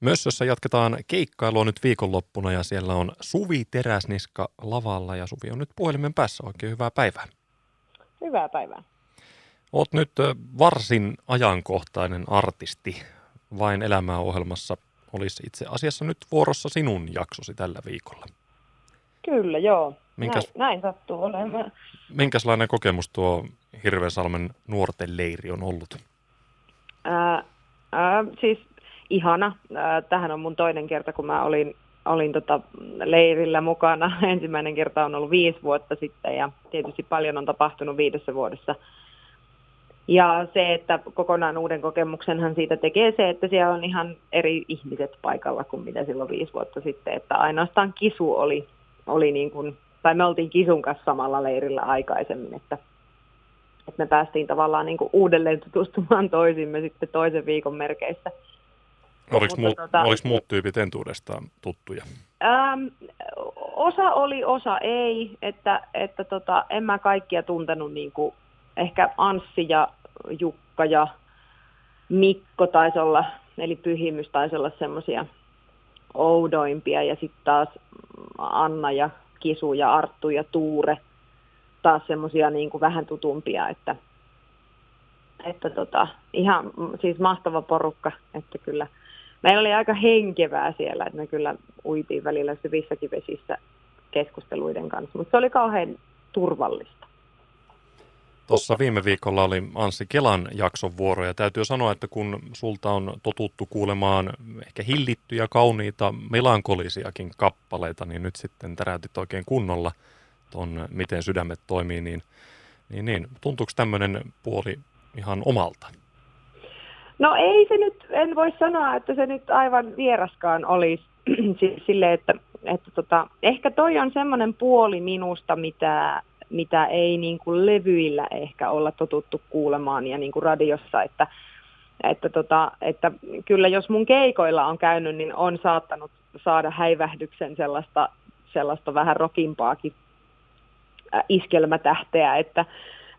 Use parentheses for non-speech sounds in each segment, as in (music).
Mössössä jatketaan keikkailua nyt viikonloppuna ja siellä on Suvi Teräsniska lavalla ja Suvi on nyt puhelimen päässä. Oikein hyvää päivää. Hyvää päivää. Oot nyt varsin ajankohtainen artisti. Vain elämää ohjelmassa olisi itse asiassa nyt vuorossa sinun jaksosi tällä viikolla. Kyllä, joo. Minkäs, näin, näin sattuu olemaan. Minkälainen kokemus tuo Hirvesalmen nuorten leiri on ollut? Ää, ää, siis ihana. Tähän on mun toinen kerta, kun mä olin, olin tota leirillä mukana. (laughs) Ensimmäinen kerta on ollut viisi vuotta sitten ja tietysti paljon on tapahtunut viidessä vuodessa. Ja se, että kokonaan uuden kokemuksenhan siitä tekee se, että siellä on ihan eri ihmiset paikalla kuin mitä silloin viisi vuotta sitten. Että ainoastaan kisu oli, oli niin kuin, tai me oltiin kisun kanssa samalla leirillä aikaisemmin, että, että me päästiin tavallaan niin kuin uudelleen tutustumaan (laughs) toisimme sitten toisen viikon merkeissä. Oliko, muut, tota, oliko muut tyypit entuudestaan tuttuja? Ähm, osa oli, osa ei. Että, että tota, en mä kaikkia tuntenut, niin kuin, ehkä Anssi ja Jukka ja Mikko taisi olla, eli Pyhimys taisi olla semmoisia oudoimpia. Ja sitten taas Anna ja Kisu ja Arttu ja Tuure taas semmoisia niin vähän tutumpia, että, että tota, ihan siis mahtava porukka, että kyllä – meillä oli aika henkevää siellä, että me kyllä uitiin välillä syvissäkin vesissä keskusteluiden kanssa, mutta se oli kauhean turvallista. Tuossa viime viikolla oli Anssi Kelan jakson vuoro ja täytyy sanoa, että kun sulta on totuttu kuulemaan ehkä hillittyjä, kauniita, melankolisiakin kappaleita, niin nyt sitten täräytit oikein kunnolla tuon Miten sydämet toimii, niin, niin, niin tuntuuko tämmöinen puoli ihan omalta? No ei se nyt, en voi sanoa, että se nyt aivan vieraskaan olisi (clears throat) sille, että, että tota, ehkä toi on semmoinen puoli minusta, mitä, mitä ei niin kuin levyillä ehkä olla totuttu kuulemaan ja niin kuin radiossa, että, että, tota, että kyllä jos mun keikoilla on käynyt, niin on saattanut saada häivähdyksen sellaista, sellaista vähän rokimpaakin iskelmätähteä, että,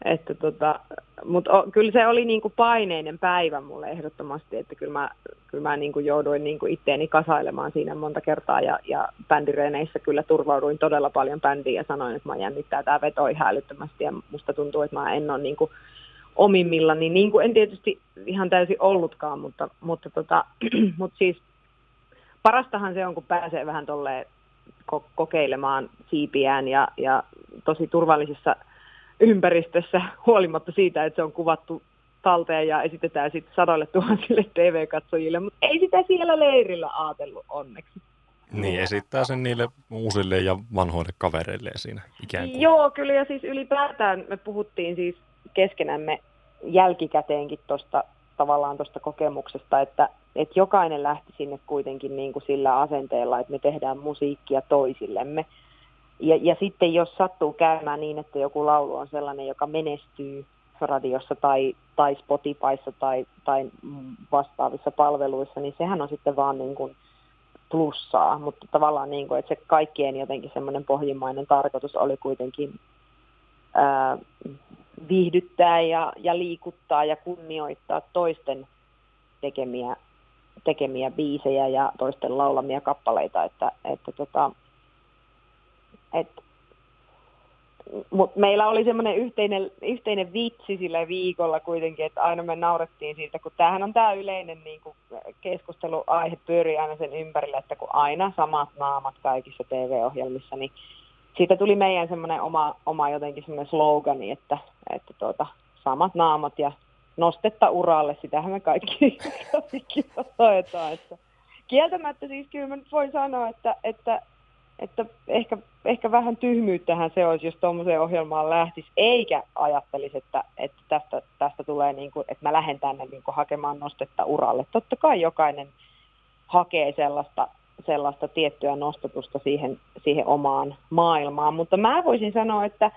että tota, mutta kyllä se oli niinku paineinen päivä mulle ehdottomasti, että kyllä mä, kyllä mä niinku jouduin niinku itteeni kasailemaan siinä monta kertaa ja, ja bändireeneissä kyllä turvauduin todella paljon bändiin ja sanoin, että mä jännittää tämä veto ihan älyttömästi ja musta tuntuu, että mä en ole niinku omimmillani, niin kuin en tietysti ihan täysin ollutkaan, mutta, mutta, tota, (clears throat) mutta siis parastahan se on, kun pääsee vähän tolleen kokeilemaan siipiään ja, ja tosi turvallisissa ympäristössä huolimatta siitä, että se on kuvattu talteen ja esitetään sitten sadoille tuhansille TV-katsojille, mutta ei sitä siellä leirillä ajatellut onneksi. Niin, esittää sen niille uusille ja vanhoille kavereille siinä ikään kuin. Joo, kyllä ja siis ylipäätään me puhuttiin siis keskenämme jälkikäteenkin tuosta tavallaan tuosta kokemuksesta, että, että jokainen lähti sinne kuitenkin niin kuin sillä asenteella, että me tehdään musiikkia toisillemme. Ja, ja sitten jos sattuu käymään niin, että joku laulu on sellainen, joka menestyy radiossa tai, tai Spotifyssa tai, tai vastaavissa palveluissa, niin sehän on sitten vaan niin kuin plussaa. Mutta tavallaan niin kuin, että se kaikkien jotenkin semmoinen pohjimmainen tarkoitus oli kuitenkin ää, viihdyttää ja, ja liikuttaa ja kunnioittaa toisten tekemiä, tekemiä biisejä ja toisten laulamia kappaleita, että, että tota, et, mut meillä oli semmoinen yhteinen, yhteinen vitsi sillä viikolla kuitenkin, että aina me naurettiin siitä, kun tämähän on tämä yleinen niin kuin keskusteluaihe pyörii aina sen ympärillä, että kun aina samat naamat kaikissa TV-ohjelmissa, niin siitä tuli meidän semmoinen oma, oma jotenkin semmoinen slogani, että, että tuota, samat naamat ja nostetta uralle, sitähän me kaikki, (laughs) kaikki sanotaan. Että kieltämättä siis kyllä mä nyt voin sanoa, että, että että ehkä, ehkä vähän tyhmyyttähän se olisi, jos tuommoiseen ohjelmaan lähtisi, eikä ajattelisi, että, että tästä, tästä tulee, niin kuin, että mä lähden tänne niin kuin hakemaan nostetta uralle. Totta kai jokainen hakee sellaista, sellaista tiettyä nostatusta siihen, siihen omaan maailmaan, mutta mä voisin sanoa, että,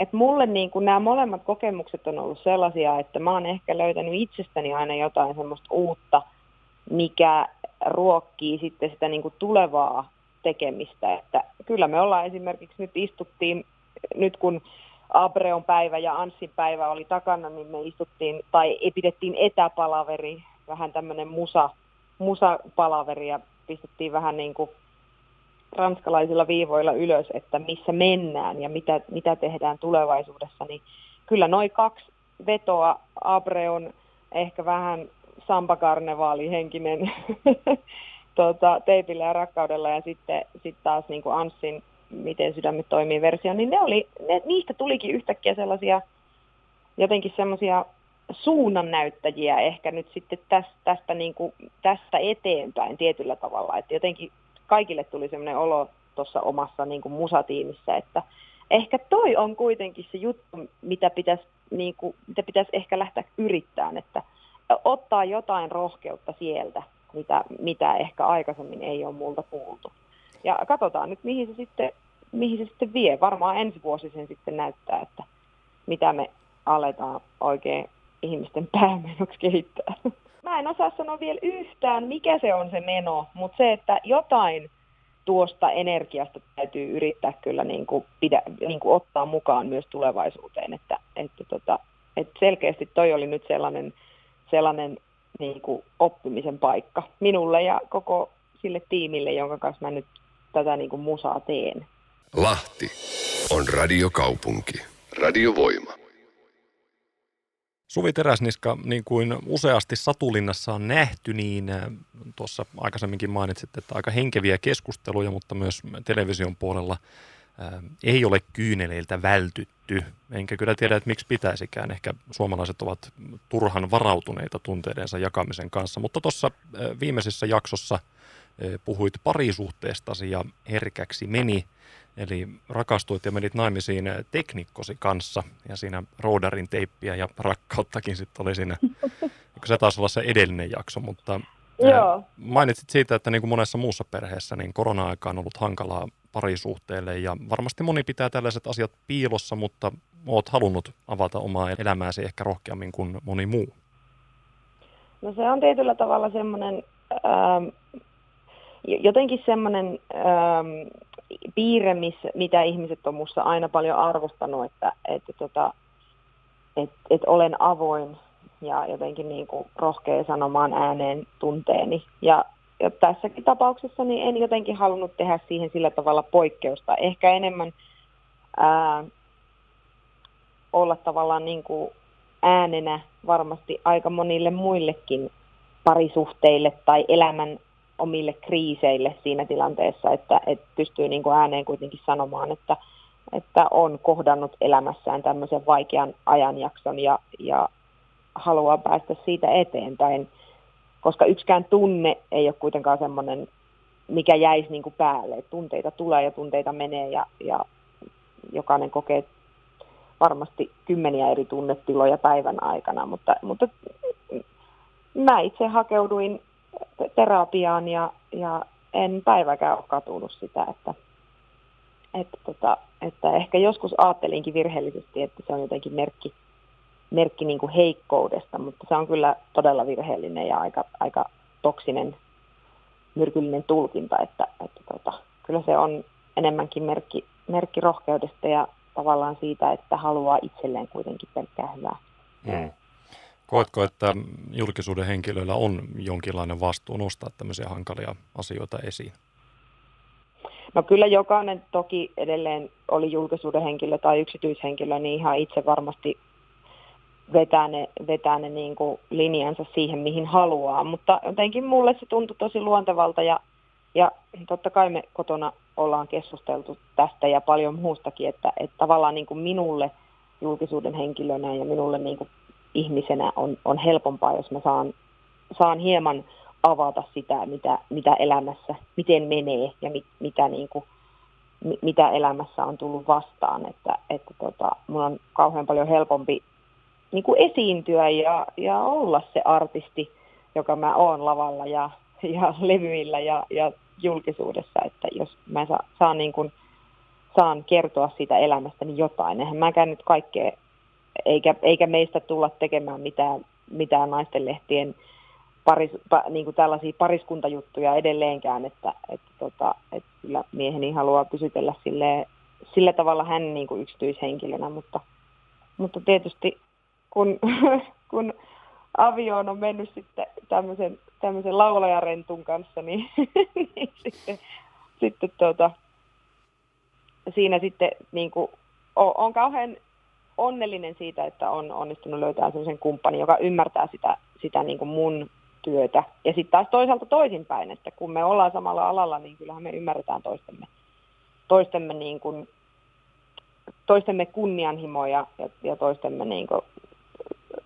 että mulle niin kuin nämä molemmat kokemukset on ollut sellaisia, että mä oon ehkä löytänyt itsestäni aina jotain semmoista uutta, mikä ruokkii sitten sitä niin kuin tulevaa tekemistä. Että kyllä me ollaan esimerkiksi nyt istuttiin, nyt kun Abreon päivä ja Anssin päivä oli takana, niin me istuttiin tai pidettiin etäpalaveri, vähän tämmöinen musa, musapalaveria pistettiin vähän niin kuin ranskalaisilla viivoilla ylös, että missä mennään ja mitä, mitä tehdään tulevaisuudessa, niin kyllä noin kaksi vetoa, Abre on ehkä vähän sampakarnevaalihenkinen (laughs) tuota, teipillä ja rakkaudella ja sitten sit taas niin kuin Anssin Miten sydämet toimii versio, niin ne oli, ne, niistä tulikin yhtäkkiä sellaisia jotenkin semmoisia suunnannäyttäjiä ehkä nyt sitten tästä, tästä, niin kuin, tästä eteenpäin tietyllä tavalla. Että jotenkin kaikille tuli semmoinen olo tuossa omassa niin kuin musatiimissä, että ehkä toi on kuitenkin se juttu, mitä pitäisi, niin kuin, mitä pitäisi ehkä lähteä yrittämään, että ottaa jotain rohkeutta sieltä, mitä, mitä ehkä aikaisemmin ei ole multa kuultu. Ja katsotaan nyt, mihin se sitten, mihin se sitten vie. Varmaan ensi vuosi sen sitten näyttää, että mitä me aletaan oikein ihmisten päämenoksi kehittää. Mä en osaa sanoa vielä yhtään, mikä se on se meno, mutta se, että jotain tuosta energiasta täytyy yrittää kyllä niin kuin pidä, niin kuin ottaa mukaan myös tulevaisuuteen. Että, että, tota, että selkeästi toi oli nyt sellainen, sellainen niin kuin oppimisen paikka minulle ja koko sille tiimille, jonka kanssa mä nyt tätä niin kuin musaa teen. Lahti on radiokaupunki. Radiovoima. Suvi Teräsniska, niin kuin useasti Satulinnassa on nähty, niin äh, tuossa aikaisemminkin mainitsit, että aika henkeviä keskusteluja, mutta myös television puolella ei ole kyyneleiltä vältytty. Enkä kyllä tiedä, että miksi pitäisikään. Ehkä suomalaiset ovat turhan varautuneita tunteidensa jakamisen kanssa. Mutta tuossa viimeisessä jaksossa puhuit parisuhteestasi ja herkäksi meni – Eli rakastuit ja menit naimisiin teknikkosi kanssa ja siinä roodarin teippiä ja rakkauttakin sitten oli siinä. Se taisi olla se edellinen jakso, mutta Joo. mainitsit siitä, että niin kuin monessa muussa perheessä niin korona-aika on ollut hankalaa parisuhteelle ja varmasti moni pitää tällaiset asiat piilossa, mutta oot halunnut avata omaa elämääsi ehkä rohkeammin kuin moni muu. No se on tietyllä tavalla semmoinen, ähm, jotenkin semmoinen ähm, piirre, missä, mitä ihmiset on minussa aina paljon arvostanut, että, että, tota, että, että olen avoin ja jotenkin niin kuin rohkea sanomaan ääneen tunteeni. Ja, ja tässäkin tapauksessa niin en jotenkin halunnut tehdä siihen sillä tavalla poikkeusta. Ehkä enemmän ää, olla tavallaan niin kuin äänenä varmasti aika monille muillekin parisuhteille tai elämän omille kriiseille siinä tilanteessa, että, että pystyy niin kuin ääneen kuitenkin sanomaan, että, että on kohdannut elämässään tämmöisen vaikean ajanjakson ja, ja haluaa päästä siitä eteenpäin, koska yksikään tunne ei ole kuitenkaan semmoinen, mikä jäisi niin kuin päälle. Tunteita tulee ja tunteita menee ja, ja jokainen kokee varmasti kymmeniä eri tunnetiloja päivän aikana, mutta, mutta mä itse hakeuduin terapiaan ja, ja en päiväkään ole katunut sitä, että, että, tota, että ehkä joskus ajattelinkin virheellisesti, että se on jotenkin merkki, merkki niin kuin heikkoudesta, mutta se on kyllä todella virheellinen ja aika, aika toksinen, myrkyllinen tulkinta, että, että tota, kyllä se on enemmänkin merkki, merkki rohkeudesta ja tavallaan siitä, että haluaa itselleen kuitenkin pelkkää hyvää. Mm. Koetko, että julkisuuden henkilöillä on jonkinlainen vastuu nostaa tämmöisiä hankalia asioita esiin? No kyllä jokainen toki edelleen oli julkisuuden henkilö tai yksityishenkilö, niin ihan itse varmasti vetää ne, vetää ne niin kuin linjansa siihen, mihin haluaa. Mutta jotenkin mulle se tuntui tosi luontevalta ja, ja totta kai me kotona ollaan keskusteltu tästä ja paljon muustakin, että, että tavallaan niin kuin minulle julkisuuden henkilönä ja minulle niin kuin ihmisenä on, on helpompaa, jos mä saan, saan hieman avata sitä, mitä, mitä elämässä, miten menee ja mit, mitä, niin kuin, mitä elämässä on tullut vastaan. Että, että tota, mun on kauhean paljon helpompi niin kuin esiintyä ja, ja olla se artisti, joka mä oon lavalla ja, ja levyillä ja, ja julkisuudessa, että jos mä sa, saan, niin kuin, saan kertoa siitä elämästäni jotain. Eihän mäkään nyt kaikkea eikä, eikä meistä tulla tekemään mitään, mitään naistenlehtien paris, pa, niin kuin tällaisia pariskuntajuttuja edelleenkään, että, että, tota, että kyllä mieheni haluaa pysytellä sille, sillä tavalla hän niin kuin yksityishenkilönä, mutta, mutta tietysti kun, (laughs) kun avioon on mennyt sitten tämmöisen tämmöisen laulajarentun kanssa, niin, (laughs) niin sitten, sitten tuota, siinä sitten niin kuin, on kauhean onnellinen siitä, että on onnistunut löytää sellaisen kumppanin, joka ymmärtää sitä, sitä niin kuin mun työtä. Ja sitten taas toisaalta toisinpäin, että kun me ollaan samalla alalla, niin kyllähän me ymmärretään toistemme, toistemme, niin kuin, toistemme kunnianhimoja ja, ja toistemme niin kuin,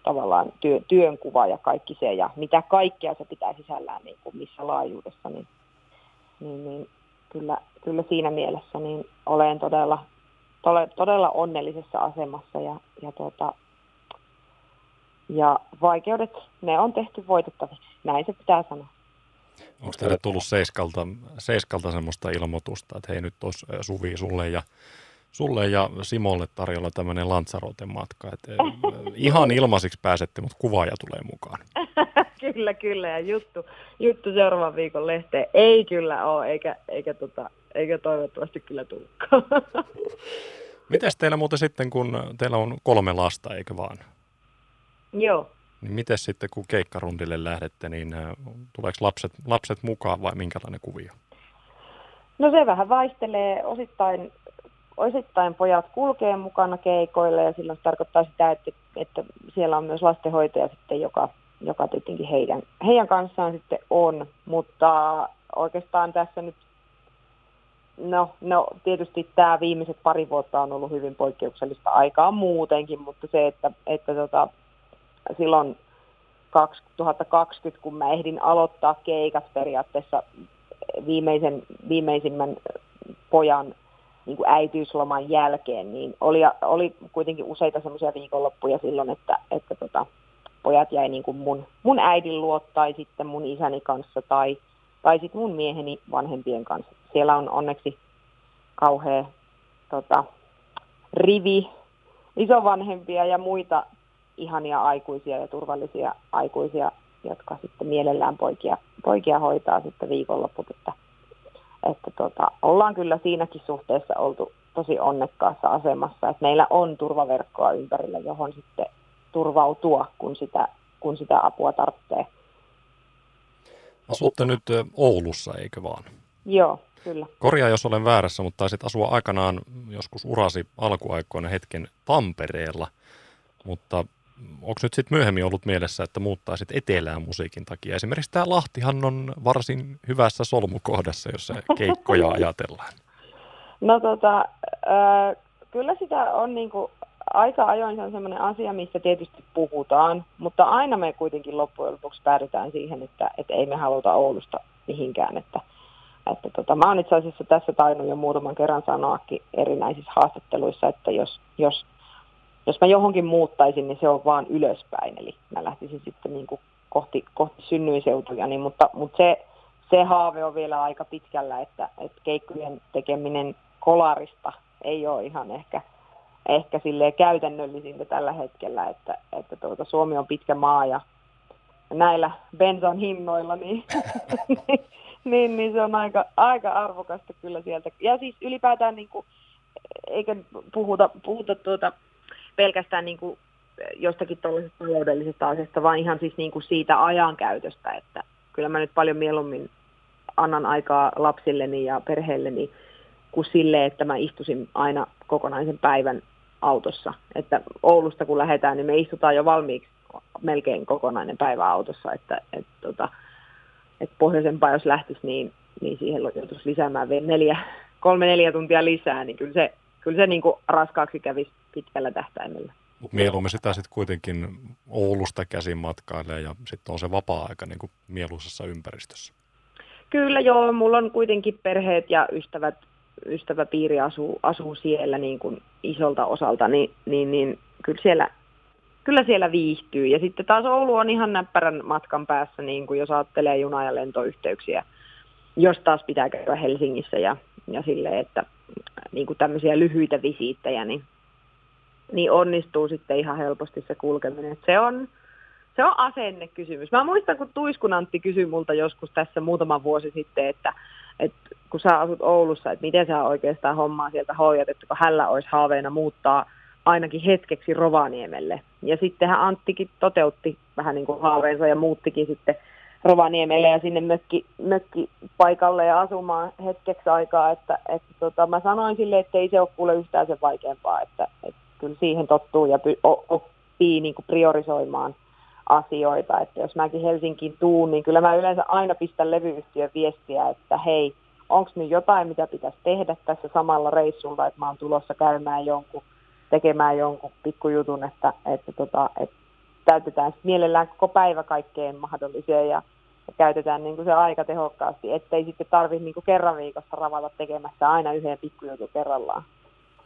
tavallaan työ, työnkuva ja kaikki se ja mitä kaikkea se pitää sisällään niin kuin missä laajuudessa, niin, niin, niin kyllä, kyllä siinä mielessä niin olen todella, todella, todella onnellisessa asemassa ja, ja, tuota, ja vaikeudet, ne on tehty voitettaviksi, näin se pitää sanoa. Onko teille tullut Seiskalta, Seiskalta semmoista ilmoitusta, että hei nyt olisi Suvi sulle ja sulle ja Simolle tarjolla tämmöinen Lanzaroten matka. Et, eh, ihan ilmaisiksi pääsette, mutta kuvaaja tulee mukaan. (laughs) kyllä, kyllä. Ja juttu, juttu seuraavan viikon lehteen ei kyllä ole, eikä, eikä, tota, eikä toivottavasti kyllä tulekaan. (laughs) Mites teillä muuten sitten, kun teillä on kolme lasta, eikö vaan? Joo. Niin miten sitten, kun keikkarundille lähdette, niin eh, tuleeko lapset, lapset mukaan vai minkälainen kuvio? No se vähän vaihtelee. Osittain osittain pojat kulkee mukana keikoille ja silloin se tarkoittaa sitä, että, että siellä on myös lastenhoitaja sitten, joka, joka tietenkin heidän, heidän kanssaan sitten on, mutta oikeastaan tässä nyt, no, no tietysti tämä viimeiset pari vuotta on ollut hyvin poikkeuksellista aikaa muutenkin, mutta se, että, että tota, silloin 2020, kun mä ehdin aloittaa keikat periaatteessa viimeisen, viimeisimmän pojan niin kuin äitiysloman jälkeen, niin oli, oli kuitenkin useita semmoisia viikonloppuja silloin, että, että tota, pojat jäi niin kuin mun, mun äidin luo tai sitten mun isäni kanssa tai, tai sitten mun mieheni vanhempien kanssa. Siellä on onneksi kauhea tota, rivi isovanhempia ja muita ihania aikuisia ja turvallisia aikuisia, jotka sitten mielellään poikia, poikia hoitaa sitten viikonlopput. Että että tota, ollaan kyllä siinäkin suhteessa oltu tosi onnekkaassa asemassa, että meillä on turvaverkkoa ympärillä, johon sitten turvautua, kun sitä, kun sitä apua tarvitsee. Asutte nyt Oulussa, eikö vaan? Joo, kyllä. Korjaa, jos olen väärässä, mutta taisit asua aikanaan joskus urasi alkuaikoina hetken Tampereella, mutta onko nyt sitten myöhemmin ollut mielessä, että muuttaisit etelään musiikin takia? Esimerkiksi tämä Lahtihan on varsin hyvässä solmukohdassa, jos se keikkoja (laughs) ajatellaan. No tota, äh, kyllä sitä on niinku, aika ajoin se on sellainen asia, mistä tietysti puhutaan, mutta aina me kuitenkin loppujen lopuksi päädytään siihen, että, että ei me haluta Oulusta mihinkään. Että, että tota, mä oon itse asiassa tässä tainnut jo muutaman kerran sanoakin erinäisissä haastatteluissa, että jos, jos jos mä johonkin muuttaisin, niin se on vaan ylöspäin. Eli mä lähtisin sitten niin kuin kohti, kohti synnyinseutuja, niin, mutta, mutta se, se haave on vielä aika pitkällä, että, että keikkojen tekeminen kolarista ei ole ihan ehkä, ehkä käytännöllisintä tällä hetkellä, että, että tuota, Suomi on pitkä maa ja näillä bensan hinnoilla, (laughs) niin, niin, niin, se on aika, aika arvokasta kyllä sieltä. Ja siis ylipäätään, niin kuin, eikä puhuta, puhuta tuota, pelkästään niin kuin jostakin tuollaisesta taloudellisesta asiasta, vaan ihan siis niin kuin siitä ajankäytöstä, että kyllä mä nyt paljon mieluummin annan aikaa lapsilleni ja perheelleni kuin sille, että mä istuisin aina kokonaisen päivän autossa. Että Oulusta kun lähdetään, niin me istutaan jo valmiiksi melkein kokonainen päivä autossa, että, että, tota, että pohjoisempaa jos lähtisi, niin, niin siihen joutuisi lisäämään vielä neljä, kolme neljä tuntia lisää, niin kyllä se, kyllä se niin kuin raskaaksi kävisi pitkällä tähtäimellä. Mieluummin sitä sitten kuitenkin Oulusta käsin matkailee ja sitten on se vapaa-aika niin kuin mieluisessa ympäristössä. Kyllä joo, mulla on kuitenkin perheet ja ystävät, ystäväpiiri asuu, asuu siellä niin kuin isolta osalta, niin, niin, niin kyllä, siellä, kyllä siellä viihtyy. Ja sitten taas Oulu on ihan näppärän matkan päässä, niin kuin jos ajattelee juna- ja lentoyhteyksiä, jos taas pitää käydä Helsingissä ja, ja silleen, että niin kuin tämmöisiä lyhyitä visiittejä, niin niin onnistuu sitten ihan helposti se kulkeminen. se on, se on asennekysymys. Mä muistan, kun Tuiskun Antti kysyi multa joskus tässä muutama vuosi sitten, että, että kun sä asut Oulussa, että miten sä oikeastaan hommaa sieltä hoidat, että kun hänellä olisi haaveena muuttaa ainakin hetkeksi Rovaniemelle. Ja sittenhän Anttikin toteutti vähän niin kuin haaveensa ja muuttikin sitten Rovaniemelle ja sinne mökki, mökkipaikalle ja asumaan hetkeksi aikaa, että, että tota, mä sanoin sille, että ei se ole kuule yhtään sen vaikeampaa, että, että kyllä siihen tottuu ja oppii niin kuin priorisoimaan asioita, että jos mäkin Helsinkiin tuun, niin kyllä mä yleensä aina pistän levyyhtiön viestiä, että hei, onko nyt jotain, mitä pitäisi tehdä tässä samalla reissulla, että mä oon tulossa käymään jonkun, tekemään jonkun pikkujutun, että, että, tota, että täytetään mielellään koko päivä kaikkeen mahdolliseen ja, ja käytetään niin kuin se aika tehokkaasti, ettei sitten tarvitse niin kerran viikossa ravata tekemässä aina yhden pikkujutun kerrallaan.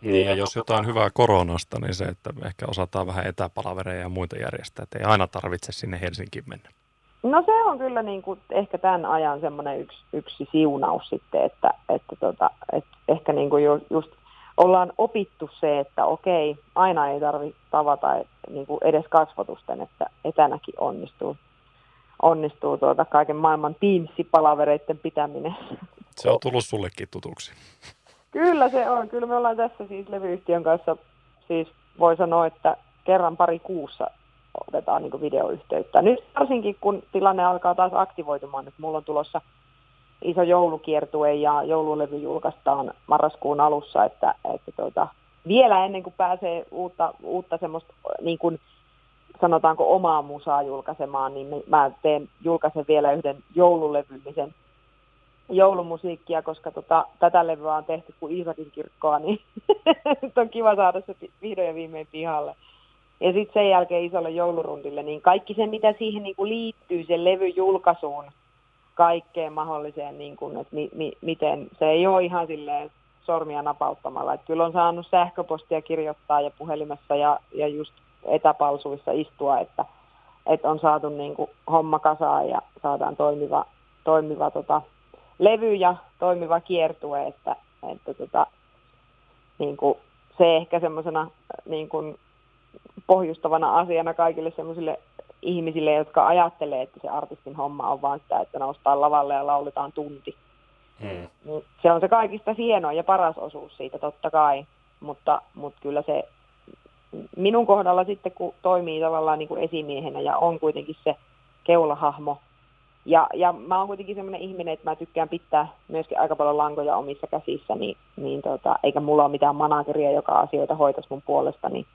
Niin, ja jos jotain hyvää koronasta, niin se, että ehkä osataan vähän etäpalavereja ja muita järjestää, että ei aina tarvitse sinne Helsinkiin mennä. No se on kyllä niin kuin ehkä tämän ajan semmoinen yksi, yksi siunaus sitten, että, että, tota, että ehkä niin kuin just ollaan opittu se, että okei, aina ei tarvitse tavata niin kuin edes kasvotusten, että etänäkin onnistuu, onnistuu tuota kaiken maailman Teams-palavereiden pitäminen. Se on tullut sullekin tutuksi. Kyllä se on. Kyllä me ollaan tässä siis levyyhtiön kanssa, siis voi sanoa, että kerran pari kuussa otetaan niin videoyhteyttä. Nyt varsinkin kun tilanne alkaa taas aktivoitumaan, että mulla on tulossa iso joulukiertue ja joululevy julkaistaan marraskuun alussa, että, että tuota, vielä ennen kuin pääsee uutta, uutta semmoista niin kuin sanotaanko omaa musaa julkaisemaan, niin mä teen, julkaisen vielä yhden joululevymisen joulumusiikkia, koska tota, tätä levyä on tehty kuin Iisakin kirkkoa, niin (laughs) on kiva saada se vihdoin ja viimein pihalle. Ja sitten sen jälkeen isolle joulurundille, niin kaikki se, mitä siihen niin kuin liittyy, sen levyn julkaisuun, kaikkeen mahdolliseen, niin kuin, että mi, mi, miten, se ei ole ihan silleen sormia napauttamalla. Että kyllä on saanut sähköpostia kirjoittaa ja puhelimessa ja, ja just etäpalsuissa istua, että, että on saatu niin kuin homma kasaan ja saadaan toimiva, toimiva tota, levy ja toimiva kiertue, että, että tota, niin kuin se ehkä semmoisena niin kuin pohjustavana asiana kaikille semmoisille ihmisille, jotka ajattelee, että se artistin homma on vain sitä, että noustaan lavalle ja lauletaan tunti. Hmm. Niin se on se kaikista hienoin ja paras osuus siitä totta kai, mutta, mutta kyllä se minun kohdalla sitten, kun toimii tavallaan niin kuin esimiehenä ja on kuitenkin se keulahahmo, ja, ja mä oon kuitenkin sellainen ihminen, että mä tykkään pitää myöskin aika paljon lankoja omissa käsissä, niin, niin tota, eikä mulla ole mitään manageria, joka asioita hoitaisi mun puolesta, niin,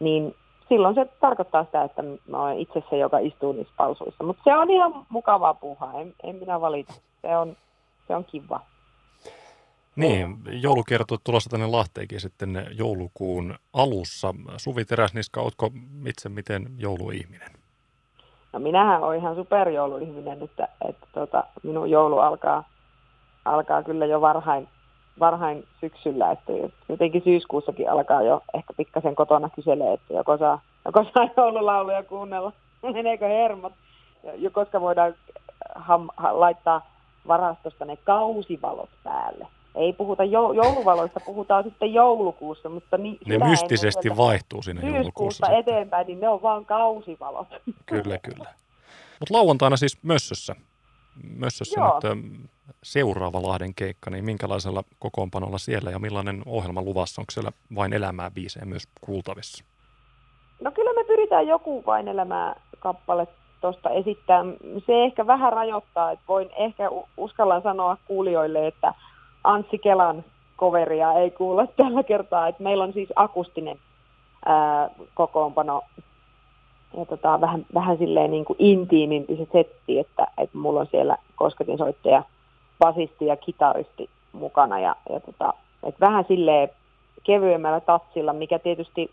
niin silloin se tarkoittaa sitä, että mä olen itse se, joka istuu niissä palsuissa. Mutta se on ihan mukavaa puuhaa, en, en minä valita. Se on, se on kiva. Niin, joulukiertue tulossa tänne Lahteenkin sitten joulukuun alussa. Suvi Teräsniska, oletko itse miten jouluihminen? No minähän olen ihan superjouluihminen, että, että tota, minun joulu alkaa, alkaa kyllä jo varhain varhain syksyllä, että jotenkin syyskuussakin alkaa jo ehkä pikkasen kotona kyselee, että joko saa, joko saa (laughs) joululauluja kuunnella, meneekö hermot, ja koska voidaan ham, ha, laittaa varastosta ne kausivalot päälle. Ei puhuta jo, jouluvaloista, puhutaan sitten joulukuussa, mutta ni, ne mystisesti vaihtuu sinne joulukuussa. eteenpäin, niin ne on vaan kausivalot. (laughs) Kyllä, kyllä. Mutta lauantaina siis Mössössä. Mössössä Joo. nyt seuraava Lahden keikka, niin minkälaisella kokoonpanolla siellä ja millainen ohjelma luvassa? Onko siellä vain elämää biisejä myös kuultavissa? No kyllä me pyritään joku vain elämää kappale tuosta esittää. Se ehkä vähän rajoittaa, että voin ehkä uskallan sanoa kuulijoille, että Anssi Kelan koveria ei kuulla (laughs) tällä kertaa. Että meillä on siis akustinen ää, kokoonpano ja tota, vähän, vähän silleen niin kuin intiimimpi se setti, että, että mulla on siellä kosketinsoittaja – basisti ja kitaristi mukana ja, ja tota, et vähän silleen kevyemmällä tatsilla, mikä tietysti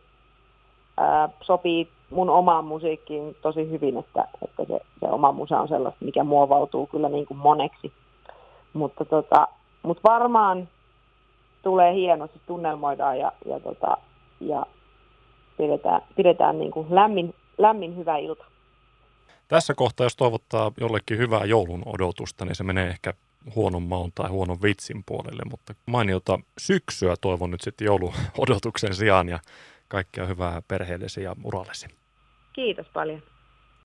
ää, sopii mun omaan musiikkiin tosi hyvin, että, että se, se oma musa on sellaista, mikä muovautuu kyllä niin kuin moneksi. Mutta tota, mut varmaan tulee hienosti, tunnelmoidaan ja, ja, tota, ja pidetään, pidetään niin kuin lämmin, lämmin hyvä ilta. Tässä kohtaa, jos toivottaa jollekin hyvää joulun odotusta, niin se menee ehkä huonon maun tai huonon vitsin puolelle, mutta mainiota syksyä toivon nyt sitten jouluodotuksen (laughs) sijaan ja kaikkea hyvää perheellesi ja urallesi. Kiitos paljon.